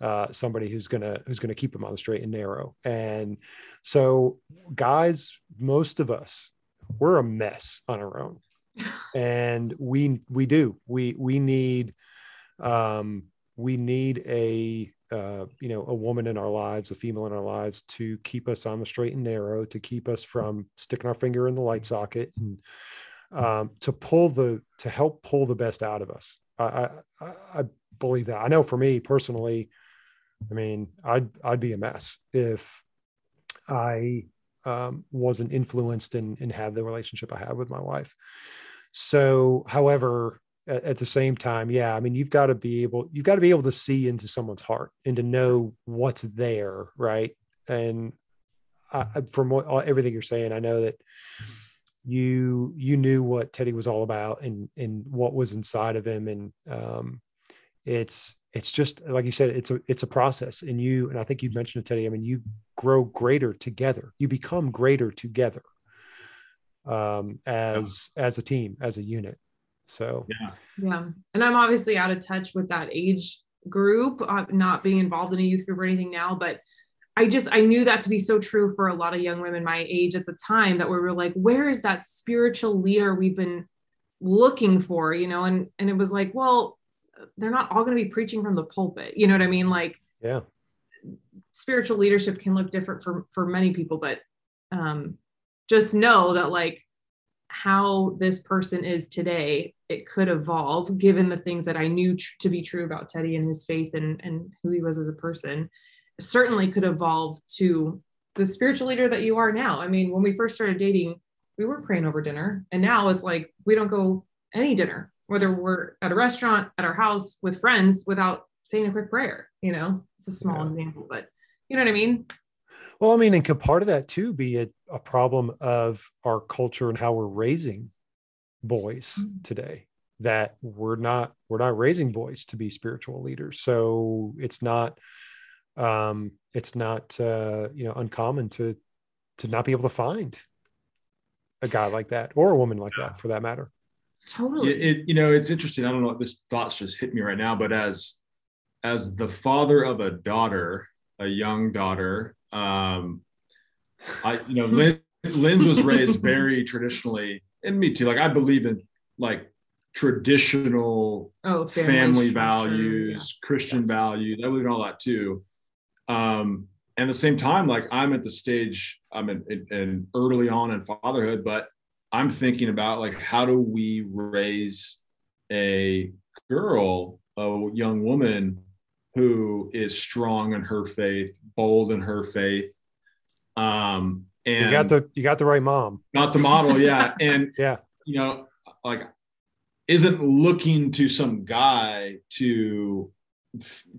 uh, somebody who's gonna who's gonna keep him on the straight and narrow. And so, guys, most of us we're a mess on our own, *laughs* and we we do we we need um, we need a uh, you know a woman in our lives, a female in our lives to keep us on the straight and narrow, to keep us from sticking our finger in the light socket, and um, to pull the to help pull the best out of us. I, I, I believe that. I know for me personally, I mean, I'd I'd be a mess if I um, wasn't influenced and, and had the relationship I have with my wife. So, however, at, at the same time, yeah, I mean, you've got to be able you've got to be able to see into someone's heart and to know what's there, right? And I, from what, everything you're saying, I know that you you knew what Teddy was all about and and what was inside of him, and um, it's it's just like you said it's a it's a process and you and i think you mentioned it today i mean you grow greater together you become greater together um as yeah. as a team as a unit so yeah yeah and i'm obviously out of touch with that age group uh, not being involved in a youth group or anything now but i just i knew that to be so true for a lot of young women my age at the time that we were like where is that spiritual leader we've been looking for you know and and it was like well they're not all going to be preaching from the pulpit. You know what I mean? Like, yeah, spiritual leadership can look different for for many people, but um, just know that like how this person is today, it could evolve given the things that I knew tr- to be true about Teddy and his faith and and who he was as a person. Certainly could evolve to the spiritual leader that you are now. I mean, when we first started dating, we were praying over dinner, and now it's like we don't go any dinner whether we're at a restaurant, at our house with friends without saying a quick prayer, you know, it's a small yeah. example, but you know what I mean? Well, I mean, and could part of that too be a, a problem of our culture and how we're raising boys Mm. today? That we're not we're not raising boys to be spiritual leaders. So it's not um it's not uh you know uncommon to to not be able to find a guy like that or a woman like that for that matter. Totally. it, it you know it's interesting i don't know what this thoughts just hit me right now but as as the father of a daughter a young daughter um i you know *laughs* lynn, lynn's was raised very traditionally and me too. Like i believe in like traditional oh, family, structure, values christian values i believe in all that too. Um and at the same time like i'm at the stage i'm in, in, in early on in fatherhood but i'm thinking about like how do we raise a girl a young woman who is strong in her faith bold in her faith. Um and You got the you got the right mom. not the model yeah. *laughs* And Yeah. you know like isn't looking to some guy to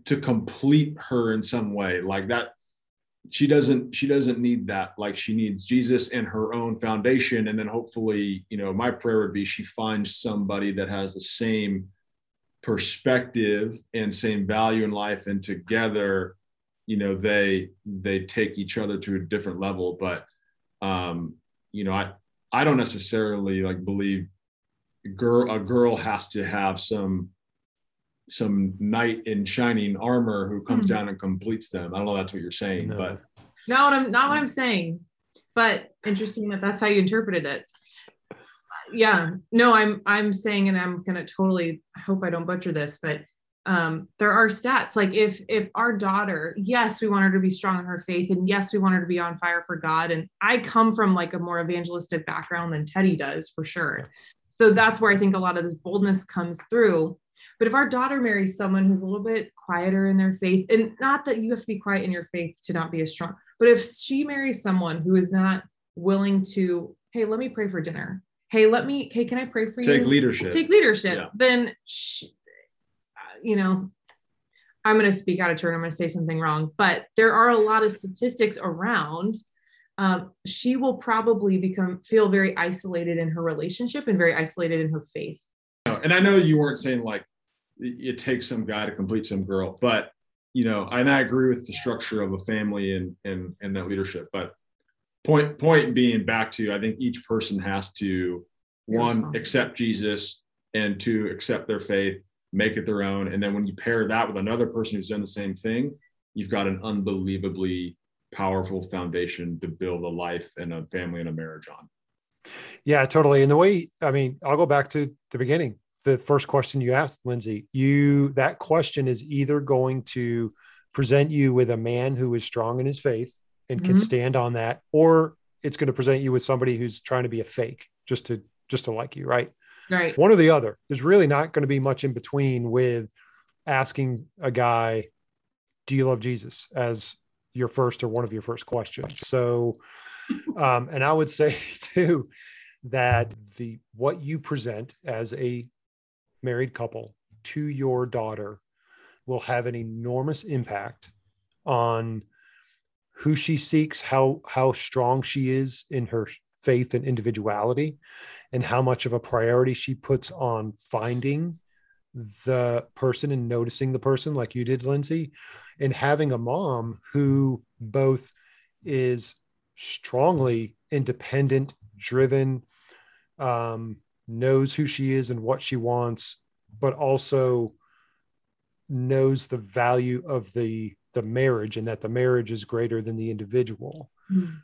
to complete her in some way. Like that she doesn't she doesn't need that. Like she needs jesus and her own foundation. And then hopefully you know my prayer would be she finds somebody that has the same perspective and same value in life and together you know they they take each other to a different level but um you know i i don't necessarily like believe a girl a girl has to have some some knight in shining armor who comes Mhm. down and completes them i don't know if that's what you're saying No. but Not what I'm not what I'm saying, but interesting that that's how you interpreted it. Yeah, no, I'm I'm saying, and I'm gonna totally. Hope I don't butcher this, but um, there are stats. Like if if our daughter, yes, we want her to be strong in her faith, and yes, we want her to be on fire for God. And I come from like a more evangelistic background than Teddy does for sure. So that's where I think a lot of this boldness comes through. But if our daughter marries someone who's a little bit quieter in their faith, and not that you have to be quiet in your faith to not be as strong, but if she marries someone who is not willing to, hey, let me pray for dinner. Hey, let me, hey, can I pray for you? take leadership Take leadership. Yeah. Then, uh, you know, I'm going to speak out of turn. I'm going to say something wrong, but there are a lot of statistics around. Um, she will probably become feel very isolated in her relationship and very isolated in her faith. and I know you weren't saying like it it takes some guy to complete some girl, but you know, and I agree with the structure of a family and and and that leadership. But point point being back to, I think each person has to one accept Jesus and two accept their faith, make it their own, and then when you pair that with another person who's done the same thing, you've got an unbelievably powerful foundation to build a life and a family and a marriage on. Yeah, totally. And the way, I mean, I'll go back to the beginning. The first question you asked, Lindsay, you that question is either going to present you with a man who is strong in his faith and can Mhm. stand on that, or it's going to present you with somebody who's trying to be a fake just to just to like you, right? Right. One or the other. There's really not going to be much in between with asking a guy, "Do you love Jesus?" as your first or one of your first questions. So, um, and I would *laughs* say too that the what you present as a married couple to your daughter will have an enormous impact on who she seeks, how how strong she is in her faith and individuality, and how much of a priority she puts on finding the person and noticing the person like you did lindsay and having a mom who both is strongly independent driven um, knows who she is and what she wants but also knows the value of the the marriage and that the marriage is greater than the individual. Mhm.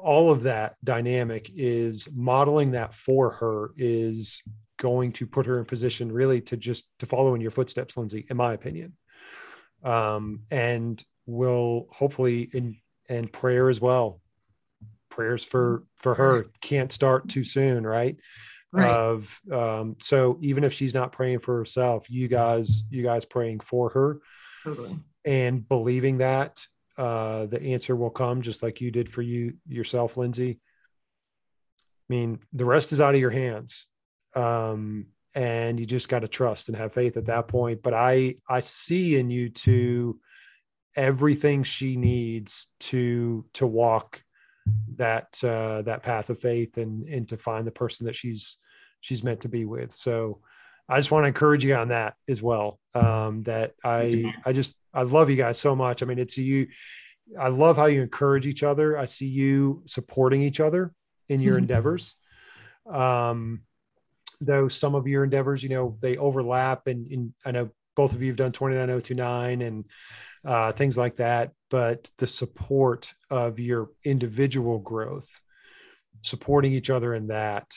all of that dynamic is modeling that for her is going to put her in position really to just to follow in your footsteps lindsay in my opinion. Um, and will hopefully in and prayer as well. Prayers for for her. Can't start too soon right? Right. of um, so even if she's not praying for herself you guys you guys praying for her totally. and believing that uh, the answer will come just like you did for you yourself lindsay i mean the rest is out of your hands um, and you just got to trust and have faith at that point but i i see in you two everything she needs to to walk that uh, that path of faith and and to find the person that she's she's meant to be with. So I just want to encourage you on that as well. Um, that I I just I love you guys so much. I mean, it's you. I love how you encourage each other. I see you supporting each other in your mm-hmm. endeavors. Um, though some of your endeavors, you know, they overlap, and, and I know both of you have done 29029 and uh, things like that. But the support of your individual growth, supporting each other in that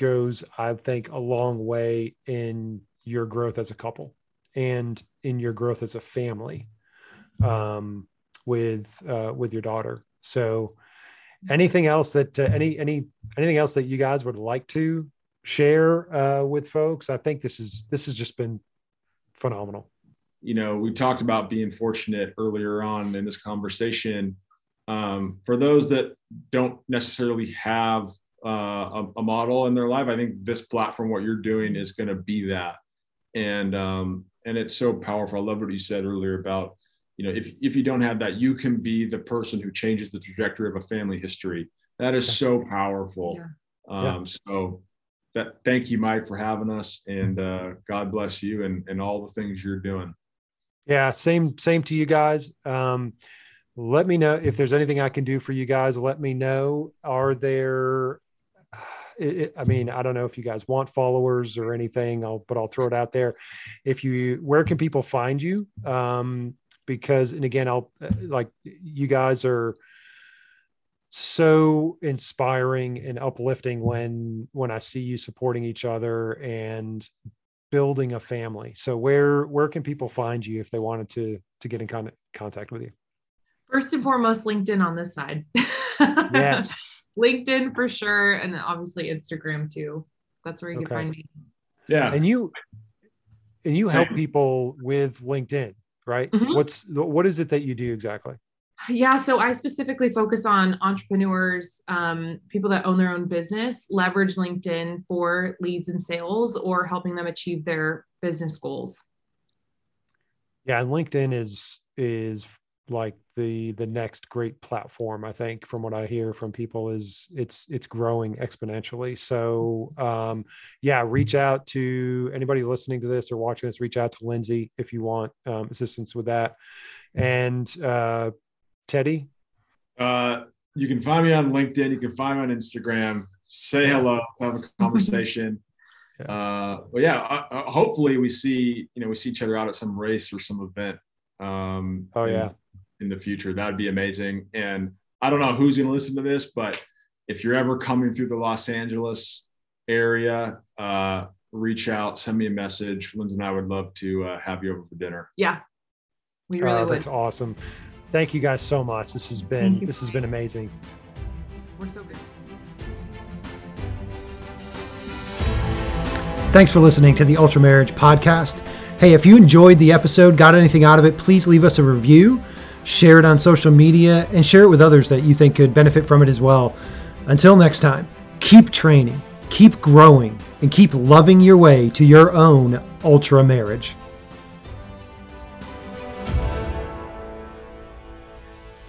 goes, I think, a long way in your growth as a couple and in your growth as a family um, with uh, with your daughter. So, anything else that uh, any any anything else that you guys would like to share uh, with folks? I think this is this has just been phenomenal you know, we talked about being fortunate earlier on in this conversation. Um, for those that don't necessarily have uh, a, a, model in their life, I think this platform, what you're doing, is going to be that. And um, and it's so powerful. I love what you said earlier about, you know, if if you don't have that, you can be the person who changes the trajectory of a family history. That is so powerful. Yeah. Um, yeah. So that thank you, Mike, for having us, and uh, God bless you and and all the things you're doing. Yeah, same same to you guys. Um, let me know if there's anything I can do for you guys. Let me know. Are there? It, I mean, I don't know if you guys want followers or anything, I'll, but I'll throw it out there. If you, where can people find you? Um, because, and again, I'll like you guys are so inspiring and uplifting when when I see you supporting each other and building a family. So where where can people find you if they wanted to to get in con- contact with you? First and foremost, LinkedIn on this side. *laughs* yes. *laughs* LinkedIn for sure, and obviously Instagram too. That's where you okay. can find me. Yeah. And you and you help people with LinkedIn, right? Mm-hmm. What's what is it that you do exactly? Yeah, so I specifically focus on entrepreneurs, um, people that own their own business, leverage LinkedIn for leads and sales or helping them achieve their business goals. Yeah, and LinkedIn is is like the the next great platform i think from what i hear from people is it's it's growing exponentially so um yeah reach out to anybody listening to this or watching this reach out to lindsay if you want um, assistance with that and uh Teddy? Uh, you can find me on LinkedIn. You can find me on Instagram. Say hello, have a *laughs* conversation. Uh, but yeah, uh, uh, hopefully we see you know we see each other out at some race or some event. Um, oh yeah, in the future that'd be amazing. And I don't know who's going to listen to this, but if you're ever coming through the Los Angeles area, uh, reach out, send me a message. Lindsay and I would love to uh, have you over for dinner. Yeah, we really uh, would. That's awesome thank you guys so much. This has been this has been amazing. We're so good. Thanks for listening to the Ultra Marriage podcast. Hey, if you enjoyed the episode, got anything out of it, please leave us a review, share it on social media, and share it with others that you think could benefit from it as well. Until next time, keep training, keep growing, and keep loving your way to your own ultra marriage.